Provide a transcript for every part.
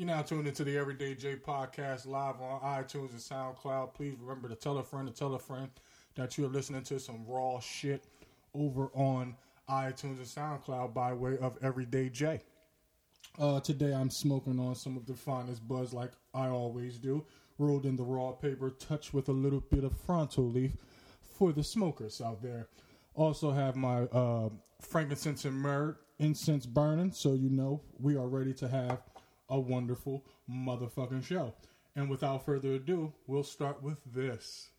You're now tuned into the Everyday Jay podcast live on iTunes and SoundCloud. Please remember to tell a friend to tell a friend that you're listening to some raw shit over on iTunes and SoundCloud by way of Everyday Jay. Uh, today I'm smoking on some of the finest buzz like I always do, rolled in the raw paper, touched with a little bit of fronto leaf for the smokers out there. Also have my uh, frankincense and myrrh incense burning, so you know we are ready to have a wonderful motherfucking show. And without further ado, we'll start with this.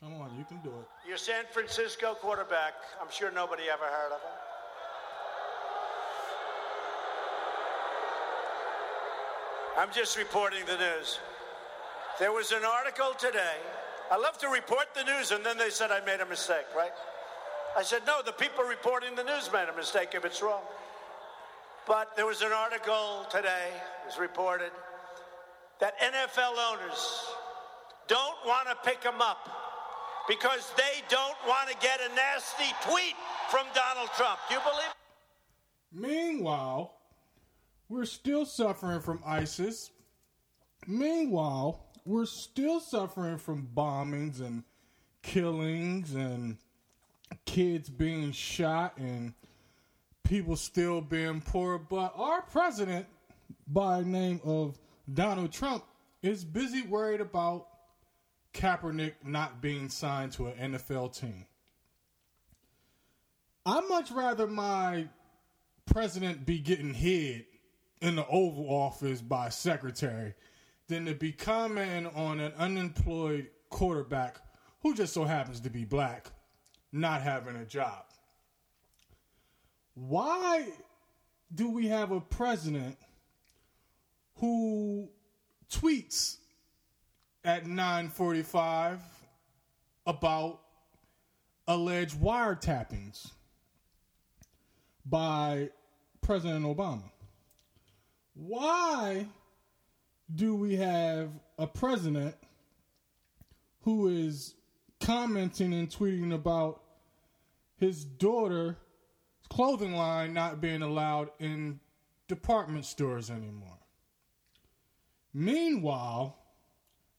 Come on, you can do it. Your San Francisco quarterback, I'm sure nobody ever heard of him. I'm just reporting the news. There was an article today. I love to report the news, and then they said I made a mistake, right? I said, no, the people reporting the news made a mistake if it's wrong. But there was an article today, it was reported, that NFL owners don't want to pick him up because they don't want to get a nasty tweet from Donald Trump. Do you believe? Meanwhile, we're still suffering from ISIS. Meanwhile, we're still suffering from bombings and killings and kids being shot and people still being poor. But our president, by name of Donald Trump, is busy worried about Kaepernick not being signed to an NFL team. I'd much rather my president be getting hid in the Oval Office by secretary than to be commenting on an unemployed quarterback who just so happens to be black not having a job. Why do we have a president who tweets at 9:45 about alleged wiretappings by President Obama? Why do we have a president who is commenting and tweeting about his daughter clothing line not being allowed in department stores anymore. Meanwhile,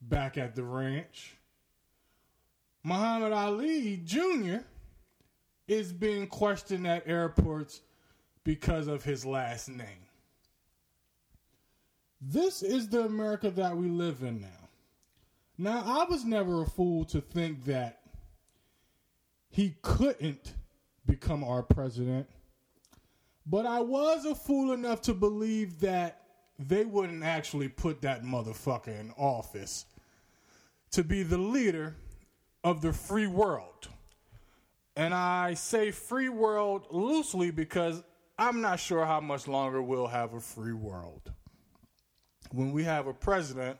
back at the ranch, Muhammad Ali Jr. is being questioned at airports because of his last name. This is the America that we live in now. Now, I was never a fool to think that he couldn't become our president. But I was a fool enough to believe that they wouldn't actually put that motherfucker in office to be the leader of the free world. And I say free world loosely because I'm not sure how much longer we'll have a free world. When we have a president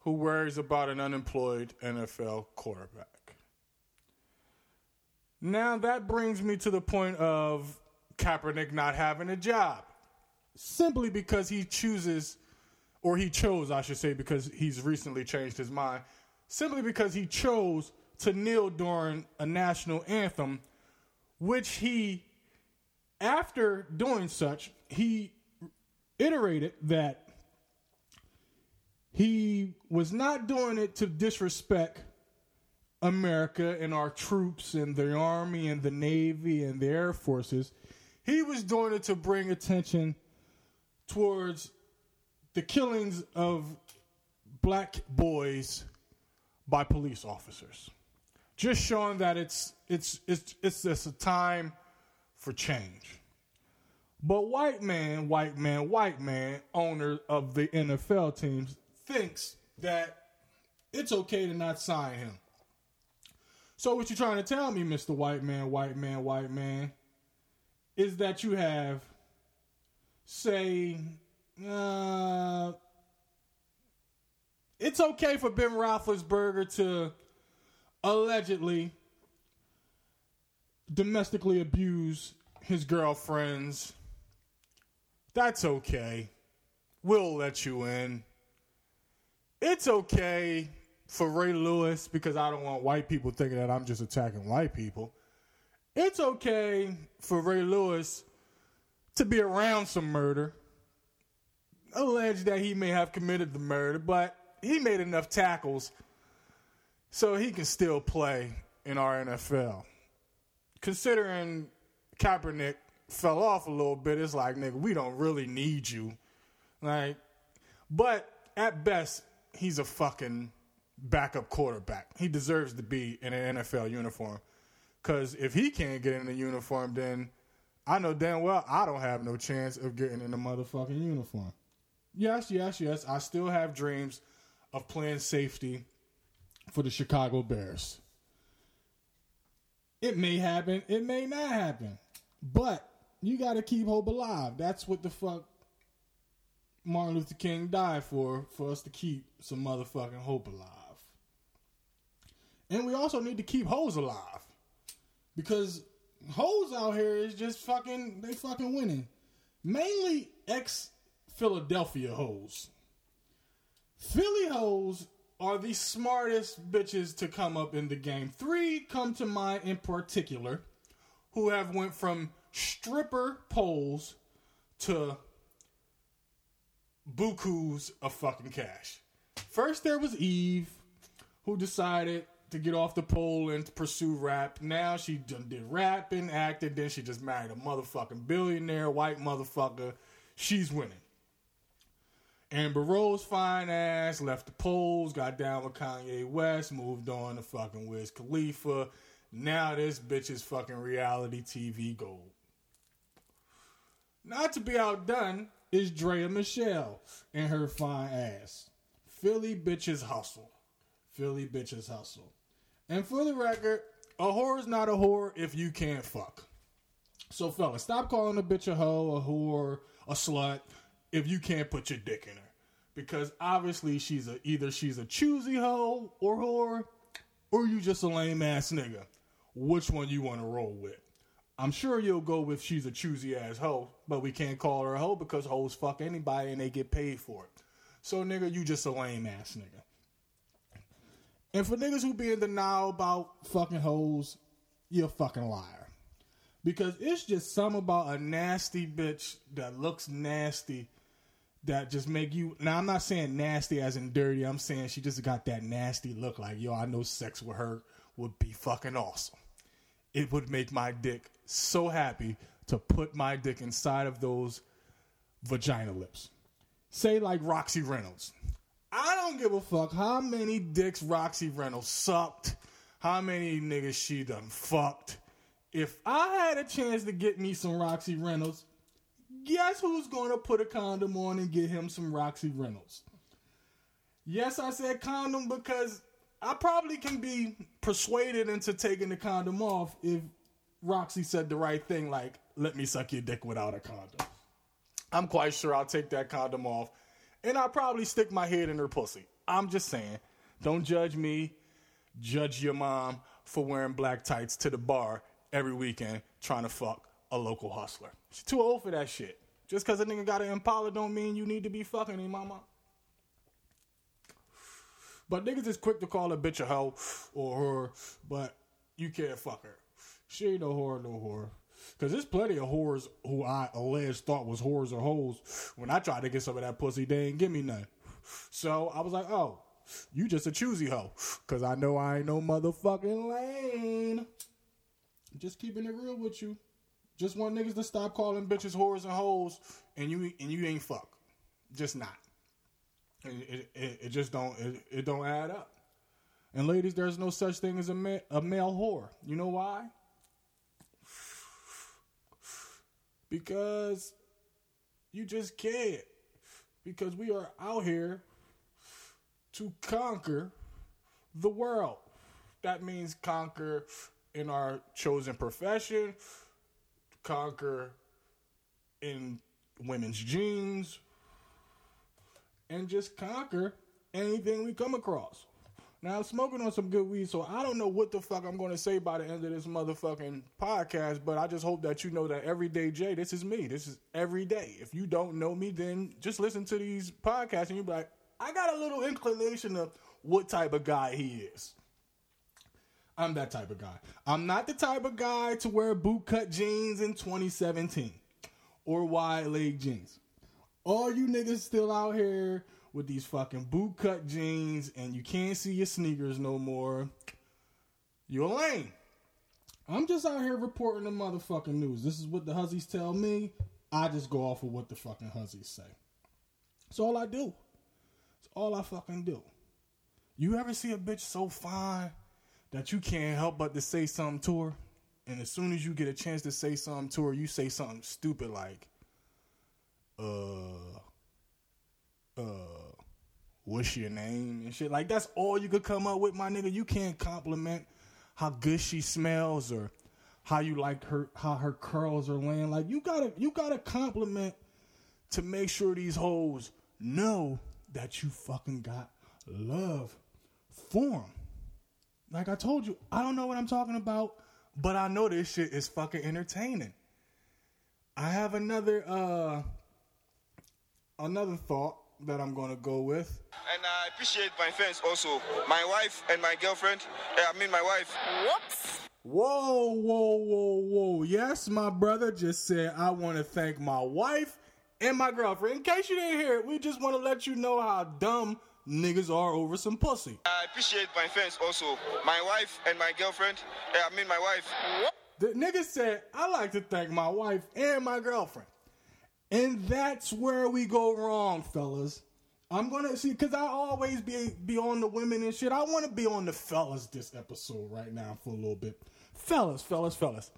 who worries about an unemployed NFL quarterback. Now that brings me to the point of Kaepernick not having a job. Simply because he chooses, or he chose, I should say, because he's recently changed his mind, simply because he chose to kneel during a national anthem, which he, after doing such, he iterated that he was not doing it to disrespect America and our troops and the Army and the Navy and the Air Forces. He was doing it to bring attention towards the killings of black boys by police officers. Just showing that it's it's it's it's just a time for change. But white man, white man, white man, owner of the NFL teams thinks that it's okay to not sign him. So what you're trying to tell me, Mr. White Man, White Man, White Man, is that you have, say, uh, it's okay for Ben Roethlisberger to allegedly domestically abuse his girlfriends. That's okay. We'll let you in. It's okay for Ray Lewis because I don't want white people thinking that I'm just attacking white people. It's okay for Ray Lewis to be around some murder allege that he may have committed the murder, but he made enough tackles so he can still play in our NFL. Considering Kaepernick fell off a little bit, it's like, nigga, we don't really need you. Like, but at best, he's a fucking backup quarterback. He deserves to be in an NFL uniform. Because if he can't get in the uniform, then I know damn well I don't have no chance of getting in the motherfucking uniform. Yes, yes, yes. I still have dreams of playing safety for the Chicago Bears. It may happen, it may not happen. But you got to keep hope alive. That's what the fuck Martin Luther King died for, for us to keep some motherfucking hope alive. And we also need to keep hoes alive. Because hoes out here is just fucking, they fucking winning. Mainly ex Philadelphia hoes. Philly hoes are the smartest bitches to come up in the game. Three come to mind in particular who have went from stripper poles to bukus of fucking cash. First there was Eve, who decided to get off the pole and pursue rap. Now she done did rapping, acting, then she just married a motherfucking billionaire, white motherfucker. She's winning. Amber Rose fine ass left the polls, got down with Kanye West, moved on to fucking Wiz Khalifa. Now this bitch is fucking reality TV gold. Not to be outdone is Draya Michele and her fine ass. Philly bitches hustle. Philly bitches hustle. And for the record, a whore is not a whore if you can't fuck. So, fellas, stop calling a bitch a hoe, a whore, a slut if you can't put your dick in her. Because obviously she's a either she's a choosy hoe or whore, or you just a lame ass nigga. Which one you want to roll with? I'm sure you'll go with she's a choosy ass hoe, but we can't call her a hoe because hoes fuck anybody and they get paid for it. So nigga, you just a lame ass nigga. And for niggas who be in denial about fucking hoes, you're a fucking liar. Because it's just something about a nasty bitch that looks nasty that just make you now I'm not saying nasty as in dirty, I'm saying she just got that nasty look like, yo, I know sex with her would be fucking awesome. It would make my dick so happy to put my dick inside of those vagina lips. Say like Roxy Reynolds. I don't give a fuck how many dicks Roxy Reynolds sucked, how many niggas she done fucked. If I had a chance to get me some Roxy Reynolds, guess who's gonna put a condom on and get him some Roxy Reynolds? Yes, I said condom because I probably can be persuaded into taking the condom off if Roxy said the right thing, like, let me suck your dick without a condom. I'm quite sure I'll take that condom off and I'll probably stick my head in her pussy. I'm just saying. Don't judge me. Judge your mom for wearing black tights to the bar every weekend trying to fuck a local hustler. She's too old for that shit. Just because a nigga got an Impala don't mean you need to be fucking him, mama. But niggas is quick to call a bitch a hoe or her, but you can't fuck her. She ain't no whore, no whore. Because there's plenty of whores who I alleged thought was whores or hoes. When I tried to get some of that pussy, they ain't give me none. So I was like, oh, you just a choosy hoe. Because I know I ain't no motherfucking lane. Just keeping it real with you. Just want niggas to stop calling bitches whores and hoes, and you and you ain't fuck. Just not. It, it, it just don't it, it, don't add up. And ladies, there's no such thing as a, ma- a male whore. You know why? Because you just can't. Because we are out here to conquer the world. That means conquer in our chosen profession, conquer in women's jeans, and just conquer anything we come across. Now, I'm smoking on some good weed, so I don't know what the fuck I'm to say by the end of this motherfucking podcast, but I just hope that you know that everyday Jay, this is me. This is every day. If you don't know me, then just listen to these podcasts and you'll be like, I got a little inclination of what type of guy he is. I'm that type of guy. I'm not the type of guy to wear bootcut jeans in 2017 or wide leg jeans. All you niggas still out here with these fucking bootcut jeans and you can't see your sneakers no more. You're lame. I'm just out here reporting the motherfucking news. This is what the hussies tell me. I just go off of what the fucking hussies say. That's all I do. It's all I fucking do. You ever see a bitch so fine that you can't help but to say something to her? And as soon as you get a chance to say something to her, you say something stupid like, uh, uh, what's your name and shit. Like that's all you could come up with, my nigga. You can't compliment how good she smells or how you like her how her curls are laying. Like you gotta you gotta compliment to make sure these hoes know that you fucking got love for them. Like I told you, I don't know what I'm talking about, but I know this shit is fucking entertaining. I have another uh another thought that I'm gonna go with. And I appreciate my friends also. My wife and my girlfriend. Yeah, I mean my wife. Whoops. Whoa, whoa, whoa, whoa. Yes, my brother just said, I want to thank my wife and my girlfriend. In case you didn't hear it, we just want to let you know how dumb niggas are over some pussy. I appreciate my friends also. My wife and my girlfriend. Yeah, I mean my wife. The nigga said, I like to thank my wife and my girlfriend. And that's where we go wrong, fellas. I'm gonna see because I always be be on the women and shit. I want to be on the fellas this episode right now for a little bit. Fellas, fellas, fellas,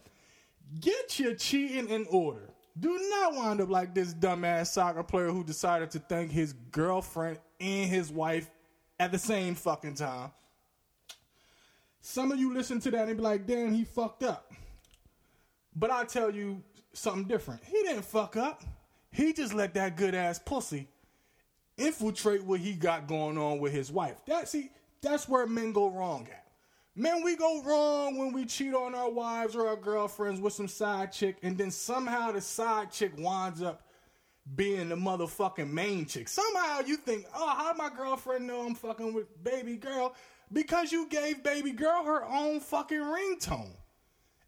get your cheating in order. Do not wind up like this dumbass soccer player who decided to thank his girlfriend and his wife at the same fucking time. Some of you listen to that and be like, damn, he fucked up. But I tell you something different. He didn't fuck up. He just let that good ass pussy infiltrate what he got going on with his wife. That see, that's where men go wrong at. Men, we go wrong when we cheat on our wives or our girlfriends with some side chick, and then somehow the side chick winds up being the motherfucking main chick. Somehow you think, oh, how my girlfriend know I'm fucking with baby girl? Because you gave baby girl her own fucking ringtone.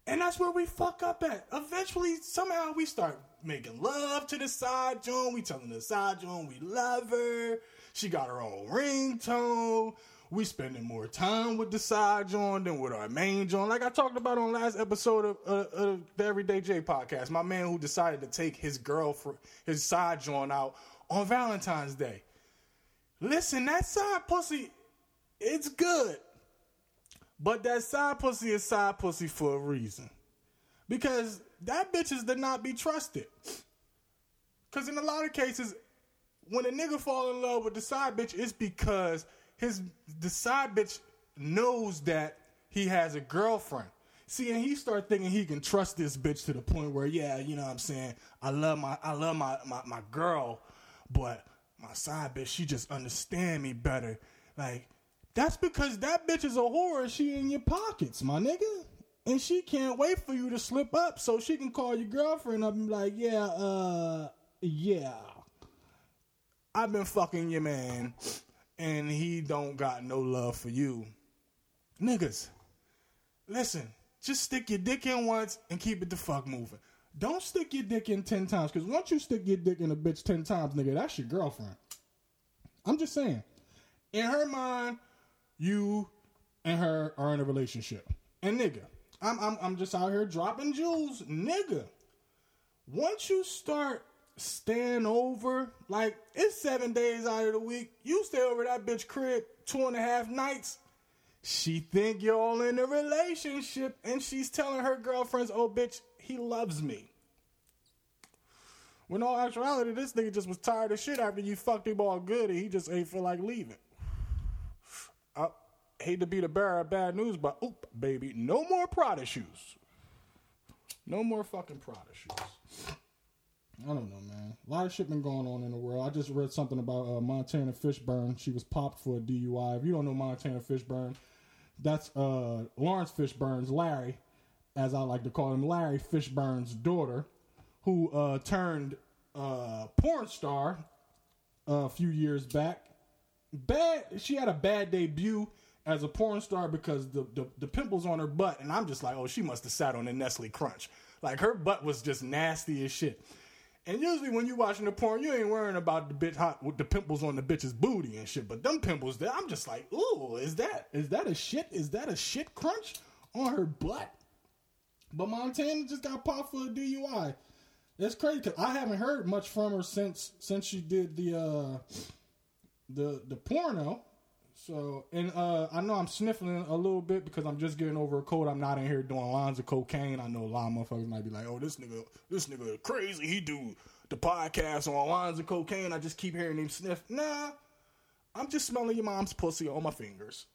And that's where we fuck up at. Eventually, somehow we start making love to the side joint. We telling the side joint we love her. She got her own ringtone. We spending more time with the side joint than with our main joint. Like I talked about on last episode of, uh, of the Everyday Jay podcast. My man who decided to take his girl for his side joint out on Valentine's Day. Listen, that side pussy, it's good. But that side pussy is side pussy for a reason. Because that bitch is to not be trusted. Because in a lot of cases, when a nigga fall in love with the side bitch, it's because his the side bitch knows that he has a girlfriend. See, and he start thinking he can trust this bitch to the point where, yeah, you know what I'm saying? I love my I love my, my, my girl, but my side bitch, she just understand me better. Like, that's because that bitch is a whore she in your pockets, my nigga. And she can't wait for you to slip up so she can call your girlfriend up and be like, yeah, uh, yeah. I've been fucking your man and he don't got no love for you. Niggas, listen, just stick your dick in once and keep it the fuck moving. Don't stick your dick in 10 times because once you stick your dick in a bitch 10 times, nigga, that's your girlfriend. I'm just saying. In her mind, you and her are in a relationship. And nigga, I'm I'm I'm just out here dropping jewels, nigga. Once you start staying over, like it's seven days out of the week, you stay over that bitch crib two and a half nights. She think you're all in a relationship, and she's telling her girlfriends, "Oh, bitch, he loves me." When all actuality, this nigga just was tired of shit after you fucked him all good, and he just ain't feel like leaving. Hate to be the bearer of bad news, but oop, baby, no more Prada shoes. No more fucking Prada shoes. I don't know, man. A lot of shit been going on in the world. I just read something about uh, Montana Fishburne. She was popped for a DUI. If you don't know Montana Fishburne, that's uh, Lawrence Fishburne's Larry, as I like to call him, Larry Fishburne's daughter, who uh, turned uh, porn star a few years back. Bad. She had a bad debut as a porn star because the, the the pimples on her butt, and I'm just like, oh, she must have sat on a Nestle Crunch. Like her butt was just nasty as shit. And usually when you watching the porn, you ain't worrying about the bitch hot with the pimples on the bitch's booty and shit. But them pimples I'm just like, ooh, is that is that a shit? Is that a shit crunch on her butt? But Montana just got popped for a DUI. It's crazy because I haven't heard much from her since since she did the uh the the porno. So and uh I know I'm sniffling a little bit because I'm just getting over a cold. I'm not in here doing lines of cocaine. I know a lot of motherfuckers might be like, "Oh, this nigga, this nigga crazy. He do the podcast on lines of cocaine." I just keep hearing him sniff. Nah, I'm just smelling your mom's pussy on my fingers.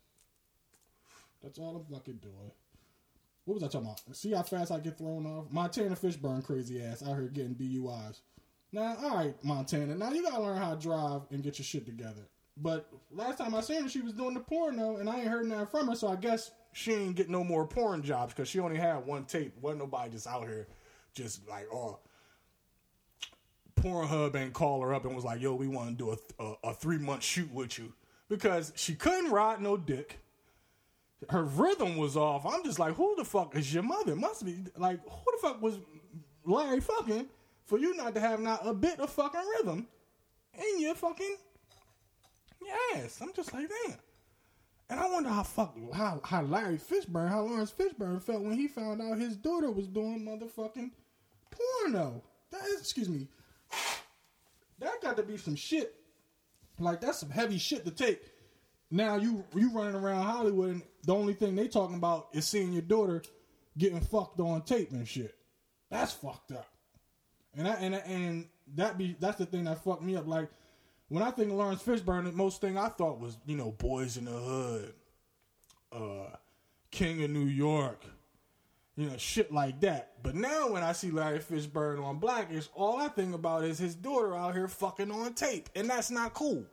That's all I'm fucking doing. What was I talking about? See how fast I get thrown off? Montana Fishburne crazy ass out here getting DUIs. Now, all right, Montana. Now you gotta learn how to drive and get your shit together. But last time I seen her, she was doing the porno, and I ain't heard nothing from her. So I guess she ain't get no more porn jobs because she only had one tape. Wasn't nobody just out here, just like oh. Pornhub ain't call her up and was like, "Yo, we want to do a, a, a three month shoot with you," because she couldn't ride no dick her rhythm was off. I'm just like, who the fuck is your mother? Must be like, who the fuck was Larry fucking for you not to have not a bit of fucking rhythm in your fucking yes? I'm just like, damn. And I wonder how fuck how how Larry Fishburne, how Lawrence Fishburne felt when he found out his daughter was doing motherfucking porno. That is, excuse me. That got to be some shit. Like that's some heavy shit to take now you you running around Hollywood and the only thing they talking about is seeing your daughter getting fucked on tape and shit. That's fucked up. And I, and and that be that's the thing that fucked me up. Like when I think of Lawrence Fishburne, the most thing I thought was you know Boys in the Hood, uh, King of New York, you know shit like that. But now when I see Larry Fishburne on Blackish, all I think about is his daughter out here fucking on tape, and that's not cool.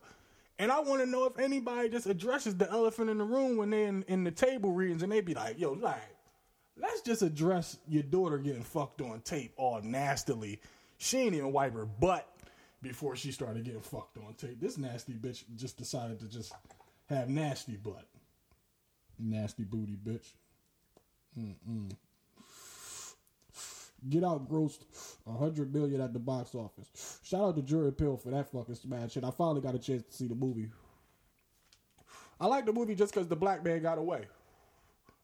And I want to know if anybody just addresses the elephant in the room when they in, in the table readings and they be like, yo, like, let's just address your daughter getting fucked on tape all nastily. She ain't even wipe her butt before she started getting fucked on tape. This nasty bitch just decided to just have nasty butt. Nasty booty bitch. Mm-mm. Get Out grossed a hundred million at the box office. Shout out to Jordan Peele for that fucking smash shit. I finally got a chance to see the movie. I like the movie just because the black man got away.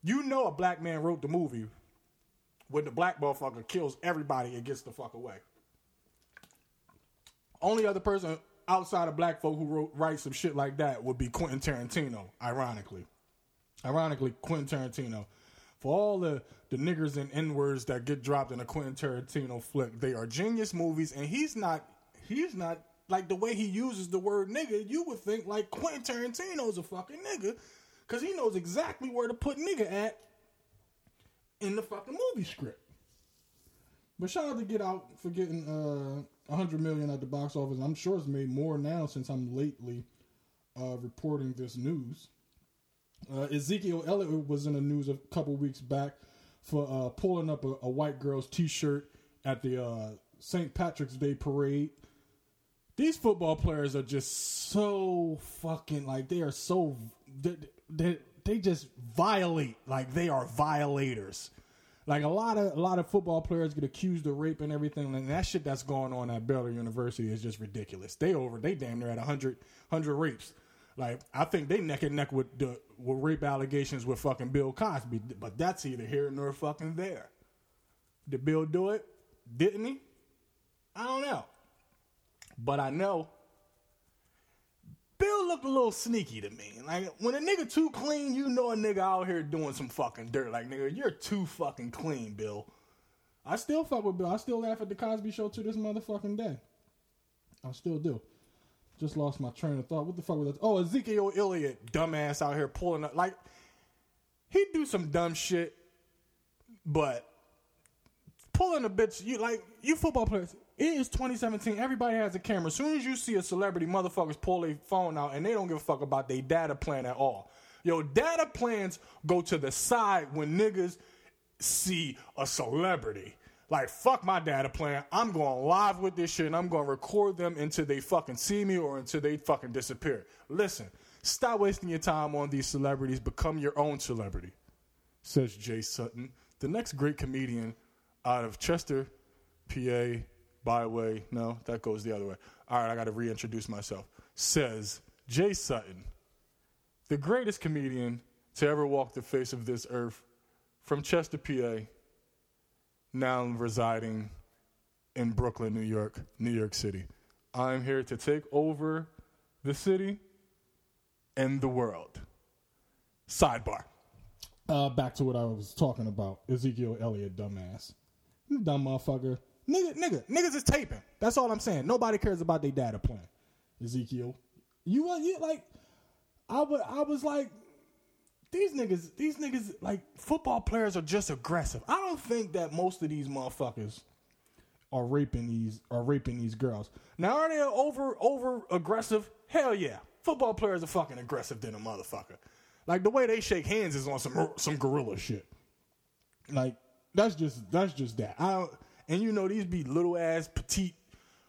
You know a black man wrote the movie when the black motherfucker kills everybody and gets the fuck away. Only other person outside of black folk who wrote write some shit like that would be Quentin Tarantino, ironically. Ironically, Quentin Tarantino for all the, the niggers and N words that get dropped in a Quentin Tarantino flick, they are genius movies, and he's not he's not like the way he uses the word nigga. You would think like Quentin Tarantino's a fucking nigga, because he knows exactly where to put nigga at in the fucking movie script. But shout out to Get Out for getting uh, 100 million at the box office. I'm sure it's made more now since I'm lately uh, reporting this news. Uh, Ezekiel Elliott was in the news a couple weeks back for uh, pulling up a, a, white girl's T-shirt at the uh, St. Patrick's Day parade. These football players are just so fucking like they are so they, they, they just violate like they are violators. Like a lot of a lot of football players get accused of rape and everything, and that shit that's going on at Baylor University is just ridiculous. They over they damn near at 100, 100 rapes. Like I think they neck and neck with the with rape allegations with fucking Bill Cosby, but that's either here nor fucking there. Did Bill do it? Didn't he? I don't know. But I know looked a little sneaky to me. Like when a nigga too clean, you know a nigga out here doing some fucking dirt. Like nigga, you're too fucking clean, Bill. I still fuck with Bill. I still laugh at the Cosby Show to this motherfucking day. I still do. Just lost my train of thought. What the fuck was that? Oh, Ezekiel Elliott, dumbass out here pulling up. Like, he'd do some dumb shit, but pulling a bitch, you like, you football players, it is 2017. Everybody has a camera. As soon as you see a celebrity, motherfuckers pull their phone out and they don't give a fuck about their data plan at all. Yo, data plans go to the side when niggas see a celebrity. Like, fuck my data plan. I'm going live with this shit and I'm going to record them until they fucking see me or until they fucking disappear. Listen, stop wasting your time on these celebrities. Become your own celebrity, says Jay Sutton, the next great comedian out of Chester, PA, by the way, no, that goes the other way. All right, I got to reintroduce myself. Says Jay Sutton, the greatest comedian to ever walk the face of this earth, from Chester, PA, now residing in Brooklyn, New York, New York City. I'm here to take over the city and the world. Sidebar. Uh, back to what I was talking about. Ezekiel Elliott, dumbass. Dumb motherfucker. Nigga, nigga, niggas is taping. That's all I'm saying. Nobody cares about their data plan. Ezekiel. You want you like I would I was like these niggas, these niggas, like football players are just aggressive. I don't think that most of these motherfuckers are raping these are raping these girls. Now are they over over aggressive? Hell yeah. Football players are fucking aggressive than a motherfucker. Like the way they shake hands is on some some gorilla shit. Like that's just that's just that. I and you know these be little ass petite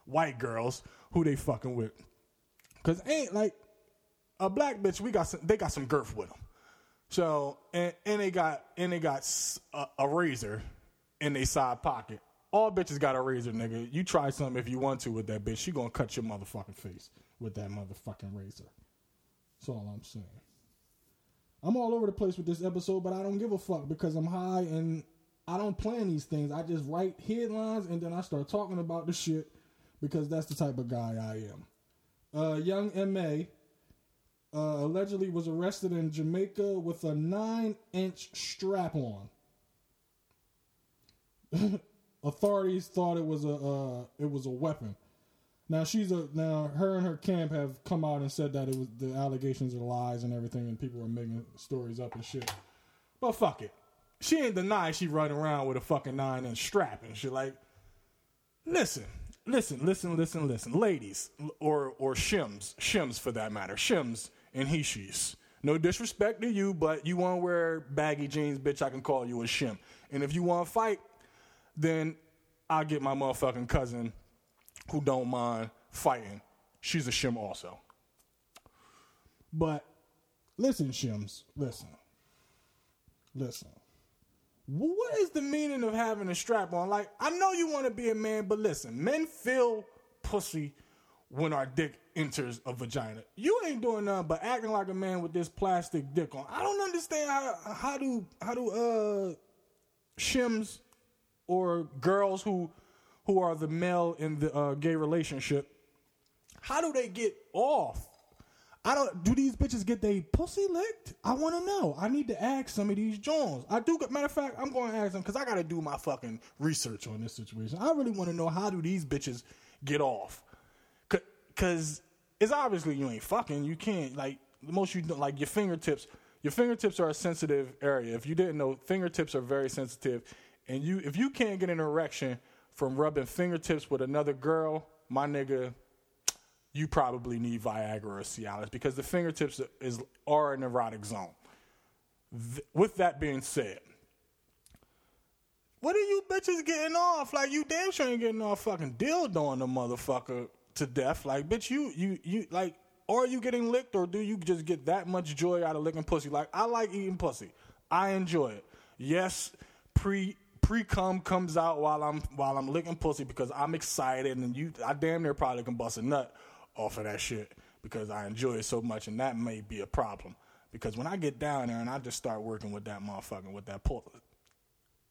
white girls who they fucking with. Cause ain't like a black bitch. We got some. They got some girth with them. So and and they got and they got a, a razor in their side pocket. All bitches got a razor, nigga. You try something if you want to with that bitch. She gonna cut your motherfucking face with that motherfucking razor. That's all I'm saying. I'm all over the place with this episode, but I don't give a fuck because I'm high and I don't plan these things. I just write headlines and then I start talking about the shit because that's the type of guy I am. Uh, young MA uh, allegedly was arrested in Jamaica with a nine inch strap on. Authorities thought it was a uh, it was a weapon. Now she's a now her and her camp have come out and said that it was the allegations are lies and everything, and people are making stories up and shit. But fuck it, she ain't deny she running around with a fucking nine and strap and shit. Like, listen, listen, listen, listen, listen, ladies or or shims, shims for that matter, shims and he she's. No disrespect to you, but you want to wear baggy jeans, bitch. I can call you a shim. And if you want to fight, then I'll get my motherfucking cousin who don't mind fighting. She's a shim also. But listen, shims, listen. Listen. What is the meaning of having a strap on? Like, I know you want to be a man, but listen, men feel pussy when our dick enters a vagina. You ain't doing nothing but acting like a man with this plastic dick on. I don't understand how how do how do uh shims or girls who who are the male in the uh, gay relationship, how do they get off? I don't. Do these bitches get they pussy licked? I want to know. I need to ask some of these Jones. I do. Matter of fact, I'm going to ask them because I got to do my fucking research on this situation. I really want to know how do these bitches get off? Because it's obviously you ain't fucking. You can't like most you like your fingertips. Your fingertips are a sensitive area. If you didn't know, fingertips are very sensitive, and you if you can't get an erection from rubbing fingertips with another girl, my nigga, you probably need Viagra or Cialis because the fingertips is are a neurotic zone. Th- with that being said, what are you bitches getting off? Like you damn sure ain't getting off fucking dildo on the motherfucker to death. Like bitch, you you you like. Or are you getting licked, or do you just get that much joy out of licking pussy? Like I like eating pussy, I enjoy it. Yes, pre pre cum comes out while I'm while I'm licking pussy because I'm excited and you I damn near probably can bust a nut off of that shit because I enjoy it so much and that may be a problem. Because when I get down there and I just start working with that motherfucker with that pussy,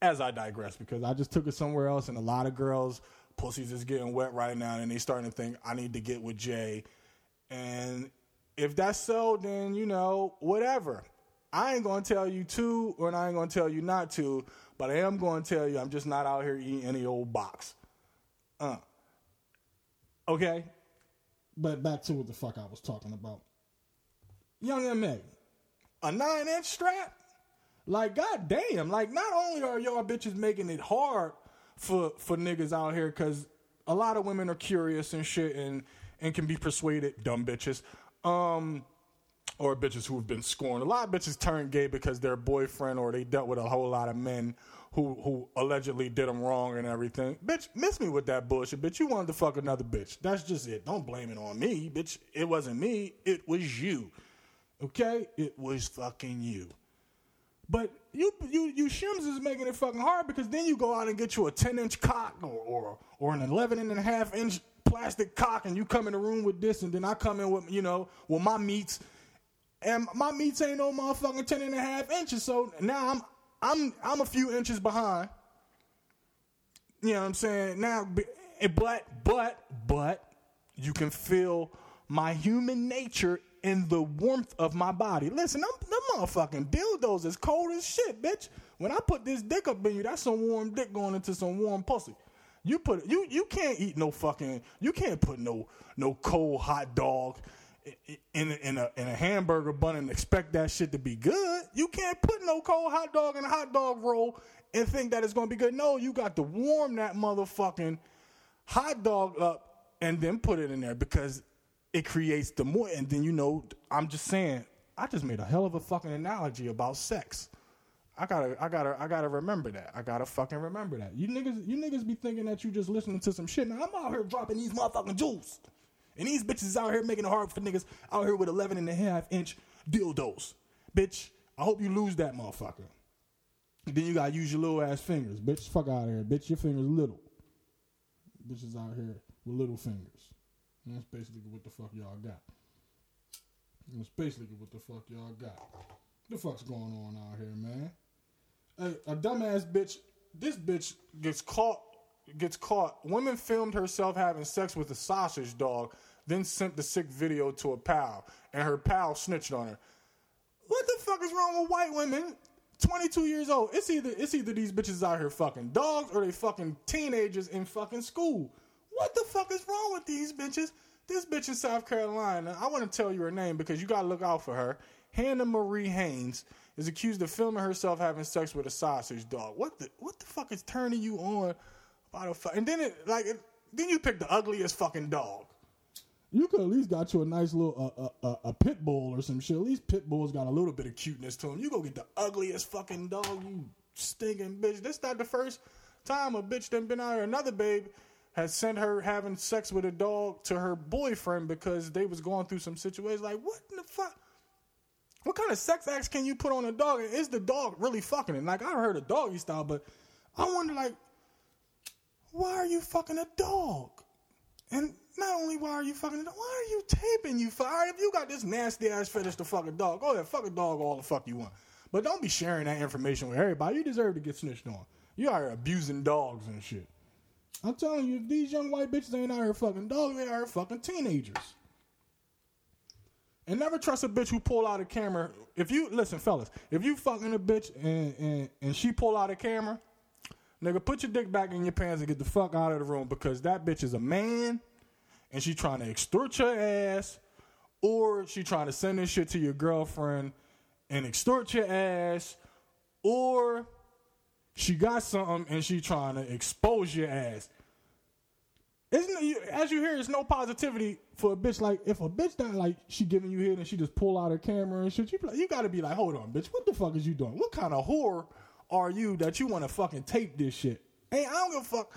as I digress, because I just took it somewhere else and a lot of girls pussies is getting wet right now and they starting to think I need to get with Jay. And if that's so, then you know, whatever. I ain't gonna tell you to, or I ain't gonna tell you not to, but I am gonna tell you I'm just not out here eating any old box. Uh. Okay? But back to what the fuck I was talking about. Young MA, a nine inch strap? Like, goddamn. Like, not only are y'all bitches making it hard for, for niggas out here, because a lot of women are curious and shit and, and can be persuaded, dumb bitches. Um, or bitches who have been scorned. A lot of bitches turn gay because their boyfriend or they dealt with a whole lot of men who who allegedly did them wrong and everything. Bitch, miss me with that bullshit. Bitch, you wanted to fuck another bitch. That's just it. Don't blame it on me, bitch. It wasn't me. It was you. Okay? It was fucking you. But you you you shims is making it fucking hard because then you go out and get you a ten inch cock or or, or an 11 and a half inch plastic cock and you come in the room with this and then I come in with you know with my meats and my meats ain't no motherfucking 10 and a half inches so now I'm I'm I'm a few inches behind. You know what I'm saying? Now but but but you can feel my human nature in the warmth of my body. Listen, I'm them motherfucking dildos is cold as shit, bitch. When I put this dick up in you, that's some warm dick going into some warm pussy. You put you you can't eat no fucking you can't put no no cold hot dog in in a in a hamburger bun and expect that shit to be good. You can't put no cold hot dog in a hot dog roll and think that it's gonna be good. No, you got to warm that motherfucking hot dog up and then put it in there because it creates the more. And then you know, I'm just saying, I just made a hell of a fucking analogy about sex. I gotta, I gotta, I gotta remember that. I gotta fucking remember that. You niggas, you niggas be thinking that you just listening to some shit. Now I'm out here dropping these motherfucking jewels. And these bitches out here making it hard for niggas out here with 11 and a half inch dildos. Bitch, I hope you lose that motherfucker. Then you gotta use your little ass fingers. Bitch, fuck out of here. Bitch, your fingers little. Bitches out here with little fingers. And that's basically what the fuck y'all got. And that's basically what the fuck y'all got. The fuck's going on out here, man? A, a dumbass bitch. This bitch gets caught. Gets caught. Woman filmed herself having sex with a sausage dog, then sent the sick video to a pal, and her pal snitched on her. What the fuck is wrong with white women? 22 years old. It's either it's either these bitches out here fucking dogs or they fucking teenagers in fucking school. What the fuck is wrong with these bitches? This bitch in South Carolina, I want to tell you her name because you got to look out for her. Hannah Marie Haynes is accused of filming herself having sex with a sausage dog. What the what the fuck is turning you on about a fuck? And then it like it, then you pick the ugliest fucking dog. You could at least got you a nice little uh, uh, uh, a pit bull or some shit. At least pit bulls got a little bit of cuteness to them. You go get the ugliest fucking dog, you stinking bitch. This not the first time a bitch done been out here. Another babe has sent her having sex with a dog to her boyfriend because they was going through some situations. Like, what in the fuck? What kind of sex acts can you put on a dog? Is the dog really fucking it? Like, I heard a doggy style, but I wonder, like, why are you fucking a dog? And not only why are you fucking a dog, why are you taping you? Fire? If you got this nasty ass fetish to fuck a dog, go ahead, fuck a dog all the fuck you want. But don't be sharing that information with everybody. You deserve to get snitched on. You are abusing dogs and shit. I'm telling you, these young white bitches ain't out here fucking dogs, they are fucking teenagers. And never trust a bitch who pull out a camera. If you listen, fellas, if you fucking a bitch and, and, and she pull out a camera, nigga, put your dick back in your pants and get the fuck out of the room because that bitch is a man and she trying to extort your ass, or she trying to send this shit to your girlfriend and extort your ass, or she got something and she trying to expose your ass. Isn't as you hear, it's no positivity for a bitch. Like if a bitch that like she giving you head and she just pull out her camera and shit, you you got to be like, hold on, bitch, what the fuck is you doing? What kind of whore are you that you want to fucking tape this shit? Hey, I don't give a fuck.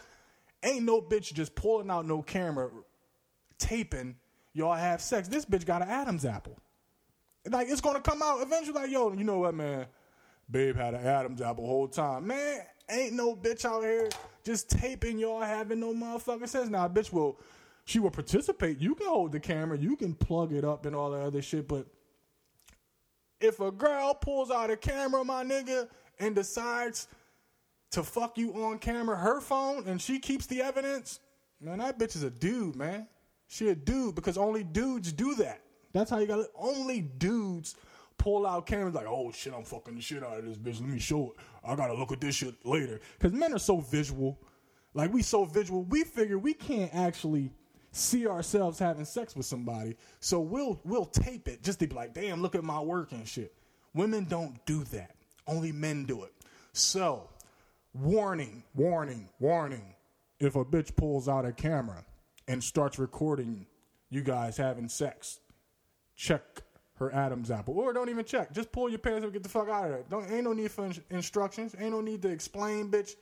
Ain't no bitch just pulling out no camera, taping y'all have sex. This bitch got an Adam's apple. Like it's gonna come out eventually. Like yo, you know what, man? Babe had an Adam's apple whole time. Man, ain't no bitch out here just taping y'all having no motherfucking sense. Now, bitch will, she will participate. You can hold the camera, you can plug it up and all that other shit, but if a girl pulls out a camera, my nigga, and decides to fuck you on camera, her phone, and she keeps the evidence, man, that bitch is a dude, man. She a dude because only dudes do that. That's how you got it. Only dudes pull out cameras like, oh shit, I'm fucking the shit out of this bitch. Let me show it. I gotta look at this shit later. Because men are so visual. Like we so visual, we figure we can't actually see ourselves having sex with somebody. So we'll we'll tape it just to be like, damn, look at my work and shit. Women don't do that. Only men do it. So, warning, warning, warning. If a bitch pulls out a camera and starts recording you guys having sex, check her Adam's apple. Or don't even check. Just pull your pants up and get the fuck out of there. Don't ain't no need for instructions. Ain't no need to explain, bitch.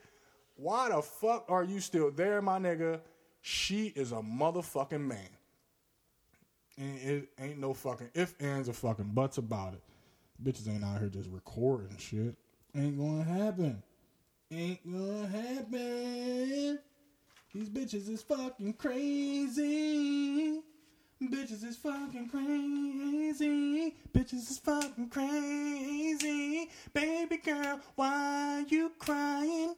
Why the fuck are you still there, my nigga? She is a motherfucking man. And it ain't no fucking if, ands, or fucking buts about it. Bitches ain't out here just recording shit. Ain't gonna happen. Ain't gonna happen. These bitches is fucking crazy. Bitches is fucking crazy. Bitches is fucking crazy. Baby girl, why you crying?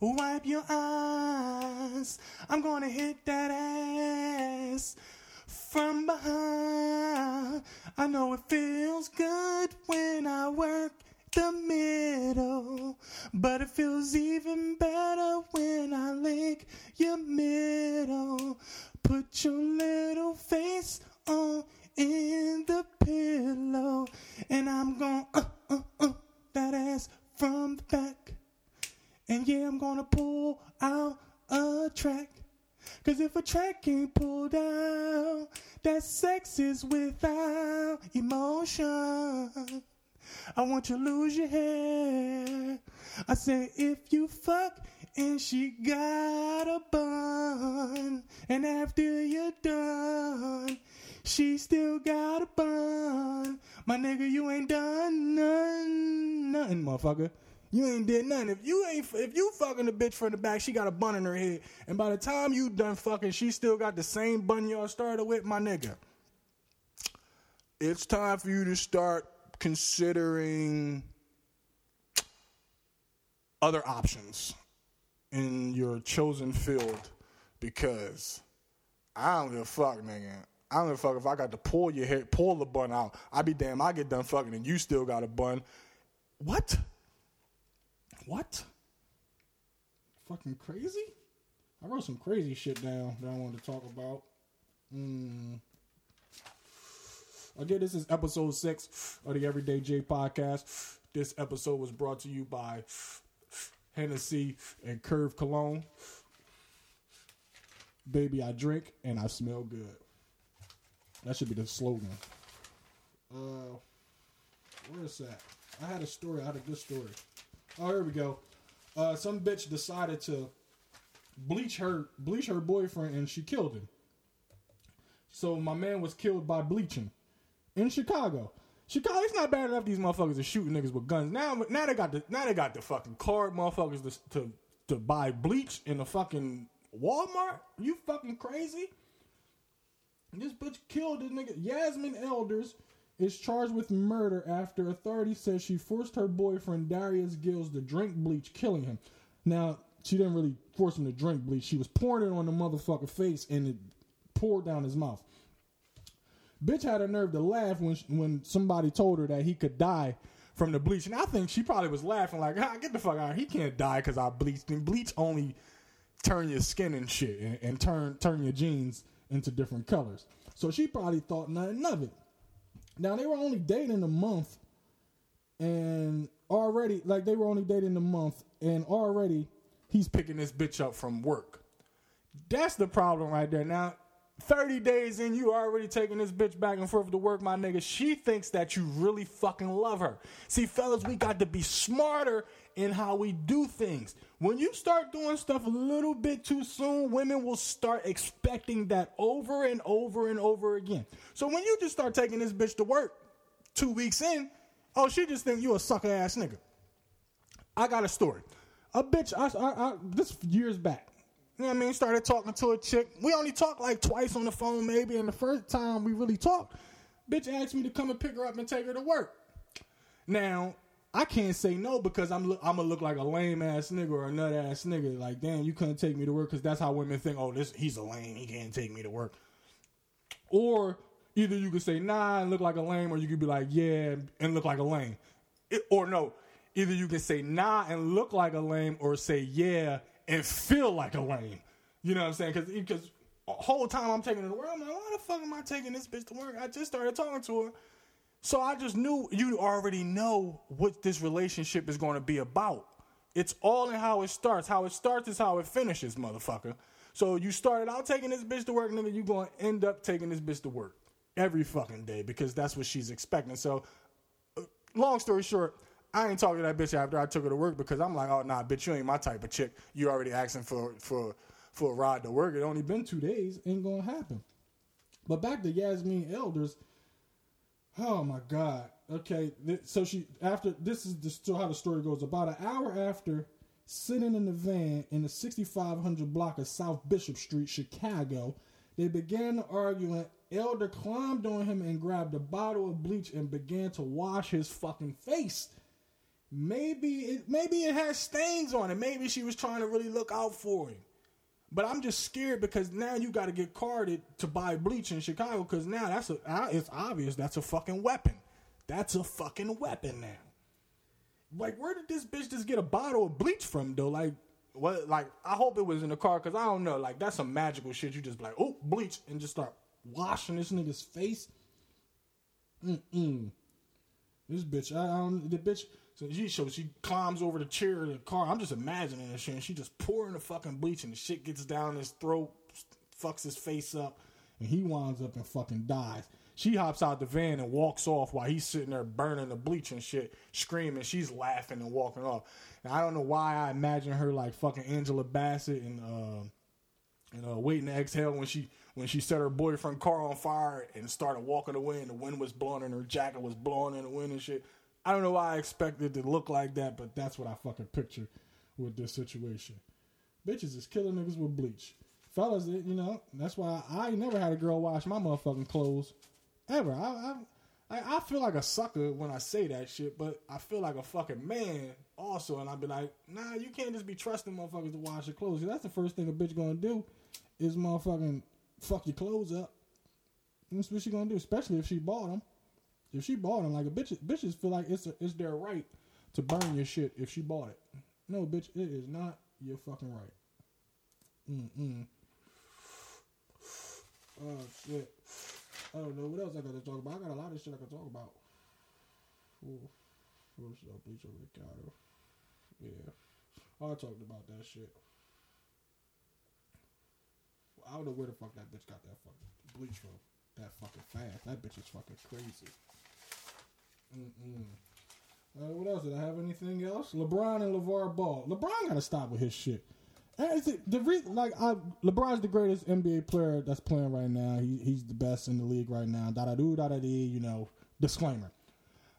Wipe your eyes. I'm gonna hit that ass from behind. I know it feels good when I work the middle, but it feels even better when I lick your middle. Put your little face on in the pillow, and I'm gonna uh, uh, uh, that ass from the back. And yeah, I'm gonna pull out a track. Cause if a track ain't pulled out, that sex is without emotion. I want you to lose your hair. I say if you fuck and she got a bun, and after you're done, she still got a bun. My nigga, you ain't done none, nothing, motherfucker. You ain't did nothing. If you ain't, if you fucking the bitch from the back, she got a bun in her head, and by the time you done fucking, she still got the same bun y'all started with, my nigga. It's time for you to start considering other options in your chosen field because I don't give a fuck, nigga. I don't give a fuck if I got to pull your hair, pull the bun out. I be damn, I get done fucking and you still got a bun. What? What? Fucking crazy? I wrote some crazy shit down that I wanted to talk about. Mm. Again, this is episode six of the Everyday Jay podcast. This episode was brought to you by Hennessy and Curve Cologne. Baby, I drink and I smell good. That should be the slogan. Uh, where is that? I had a story. I had a good story. Oh, here we go. Uh, some bitch decided to bleach her bleach her boyfriend and she killed him. So my man was killed by bleaching in Chicago. Chicago, it's not bad enough these motherfuckers are shooting niggas with guns. Now, now they got the now they got the fucking card motherfuckers to to, to buy bleach in the fucking Walmart. You fucking crazy? This bitch killed this nigga. Yasmin Elders is charged with murder after authorities says she forced her boyfriend Darius Gills to drink bleach, killing him. Now, she didn't really force him to drink bleach. She was pouring it on the motherfucker face and it poured down his mouth. Bitch had a nerve to laugh when when somebody told her that he could die from the bleach, and I think she probably was laughing like, ah, "Get the fuck out! He can't die because I bleached." And bleach only turn your skin and shit, and, and turn turn your jeans into different colors. So she probably thought nothing of it. Now they were only dating a month, and already like they were only dating a month, and already he's picking this bitch up from work. That's the problem right there. Now, 30 days in, you already taking this bitch back and forth to work, my nigga. She thinks that you really fucking love her. See, fellas, we got to be smarter in how we do things. When you start doing stuff a little bit too soon, women will start expecting that over and over and over again. So when you just start taking this bitch to work two weeks in, oh, she just think you a sucker ass nigga. I got a story. A bitch, I, I, I, this years back. You know what I mean? Started talking to a chick. We only talked like twice on the phone, maybe. And the first time we really talked, bitch asked me to come and pick her up and take her to work. Now, I can't say no because I'm I'm gonna look like a lame ass nigga or a nut ass nigga. Like, damn, you couldn't take me to work because that's how women think. Oh, this he's a lame. He can't take me to work. Or either you could say nah and look like a lame, or you could be like yeah and look like a lame. It, or no, either you can say nah and look like a lame, or say yeah and feel like a lame. You know what I'm saying? Because because whole time I'm taking her to work, I'm like, why the fuck am I taking this bitch to work? I just started talking to her. So I just knew you already know what this relationship is going to be about. It's all in how it starts. How it starts is how it finishes, motherfucker. So you started out taking this bitch to work, nigga, you going to end up taking this bitch to work every fucking day because that's what she's expecting. So, uh, long story short, I ain't talking to that bitch after I took her to work because I'm like, oh nah, bitch, you ain't my type of chick. You already asking for for for a ride to work. It only been two days, ain't gonna happen. But back to Yasmin Elders, Oh my god. Okay, so she after this is the, how the story goes. About an hour after sitting in the van in the 6500 block of South Bishop Street, Chicago, they began arguing. Elder climbed on him and grabbed a bottle of bleach and began to wash his fucking face. Maybe it maybe it has stains on it. Maybe she was trying to really look out for him. But I'm just scared because now you got to get carded to buy bleach in Chicago because now that's a it's obvious that's a fucking weapon. That's a fucking weapon now. Like where did this bitch just get a bottle of bleach from though? Like what? Like I hope it was in the car because I don't know. Like that's some magical shit. You just like oh bleach and just start washing this nigga's face. Mm mm. This bitch, I, I don't. The bitch. So she so she climbs over the chair of the car. I'm just imagining this shit. And she just pouring the fucking bleach, and the shit gets down his throat, fucks his face up, and he winds up and fucking dies. She hops out the van and walks off while he's sitting there burning the bleach and shit, screaming. She's laughing and walking off. And I don't know why I imagine her like fucking Angela Bassett and uh, and uh, waiting to exhale when she when she set her boyfriend car on fire and started walking away and the wind was blowing and her jacket was blowing in the wind and shit. I don't know why I expected to look like that, but that's what I fucking picture with this situation. Bitches is killing niggas with bleach. Fellas, you know, that's why I never had a girl wash my motherfucking clothes. Ever. I, I, I feel like a sucker when I say that shit, but I feel like a fucking man also, and I'd be like, nah, you can't just be trusting motherfuckers to wash your clothes. That's the first thing a bitch gonna do is motherfucking fuck your clothes up. That's what she gonna do, especially if she bought them. If she bought them, like a bitch, bitches feel like it's a, it's their right to burn your shit if she bought it. No, bitch, it is not your fucking right. Mm mm. Oh shit. I don't know what else I got to talk about. I got a lot of shit I can talk about. Ooh. First up, over counter. Yeah, I talked about that shit. I don't know where the fuck that bitch got that fucking bleach from. That fucking fast. That bitch is fucking crazy. Mm-mm. Uh, what else? Did I have anything else? LeBron and LaVar Ball. LeBron gotta stop with his shit. It's the, the re- like I, LeBron's the greatest NBA player that's playing right now. He, he's the best in the league right now. Da da do da da dee. You know, disclaimer.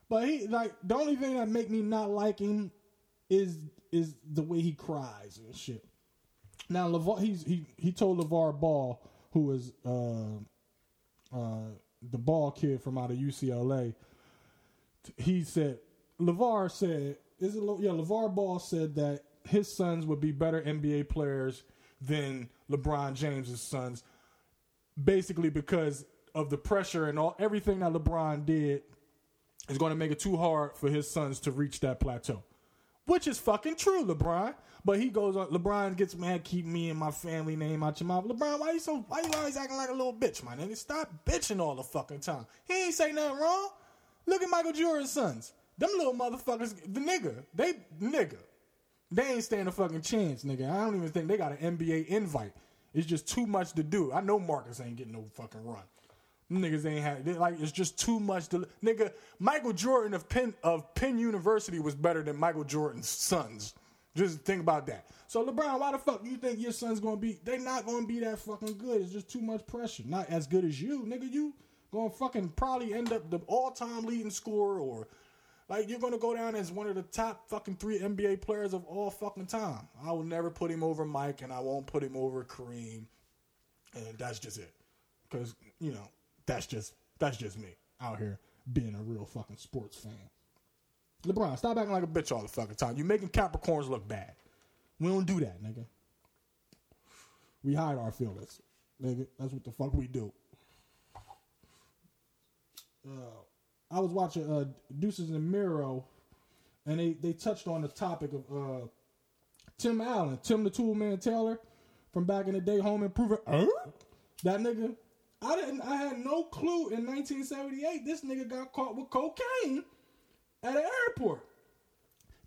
But he like the only thing that make me not like him is is the way he cries and shit. Now LaVar, he's he he told LaVar Ball, who was uh, uh, the ball kid from out of UCLA. He said LaVar said, "Is it Le- yeah?" LaVar Ball said that his sons would be better NBA players than LeBron James's sons, basically because of the pressure and all everything that LeBron did is going to make it too hard for his sons to reach that plateau. Which is fucking true, LeBron. But he goes on. LeBron gets mad, keep me and my family name out your mouth. LeBron, why you so? Why you always acting like a little bitch, my nigga? Stop bitching all the fucking time. He ain't say nothing wrong. Look at Michael Jordan's sons. Them little motherfuckers, the nigga, they nigga, they ain't stand a fucking chance, nigga. I don't even think they got an NBA invite. It's just too much to do. I know Marcus ain't getting no fucking run. Niggas ain't had like it's just too much to nigga. Michael Jordan of Penn of Penn University was better than Michael Jordan's sons. Just think about that. So LeBron, why the fuck do you think your son's gonna be? They not gonna be that fucking good. It's just too much pressure. Not as good as you, nigga. You gonna fucking probably end up the all time leading scorer or like you're gonna go down as one of the top fucking three NBA players of all fucking time. I will never put him over Mike, and I won't put him over Kareem, and that's just it. Because you know that's just that's just me out here being a real fucking sports fan. LeBron, stop acting like a bitch all the fucking time. You're making Capricorns look bad. We don't do that, nigga. We hide our feelings, nigga. That's what the fuck we do. Uh, I was watching uh, Desus and Mero, and they, they touched on the topic of uh, Tim Allen, Tim the Tool Man Taylor, from back in the day, Home Improvement. Huh? That nigga, I didn't. I had no clue in 1978 this nigga got caught with cocaine at an airport.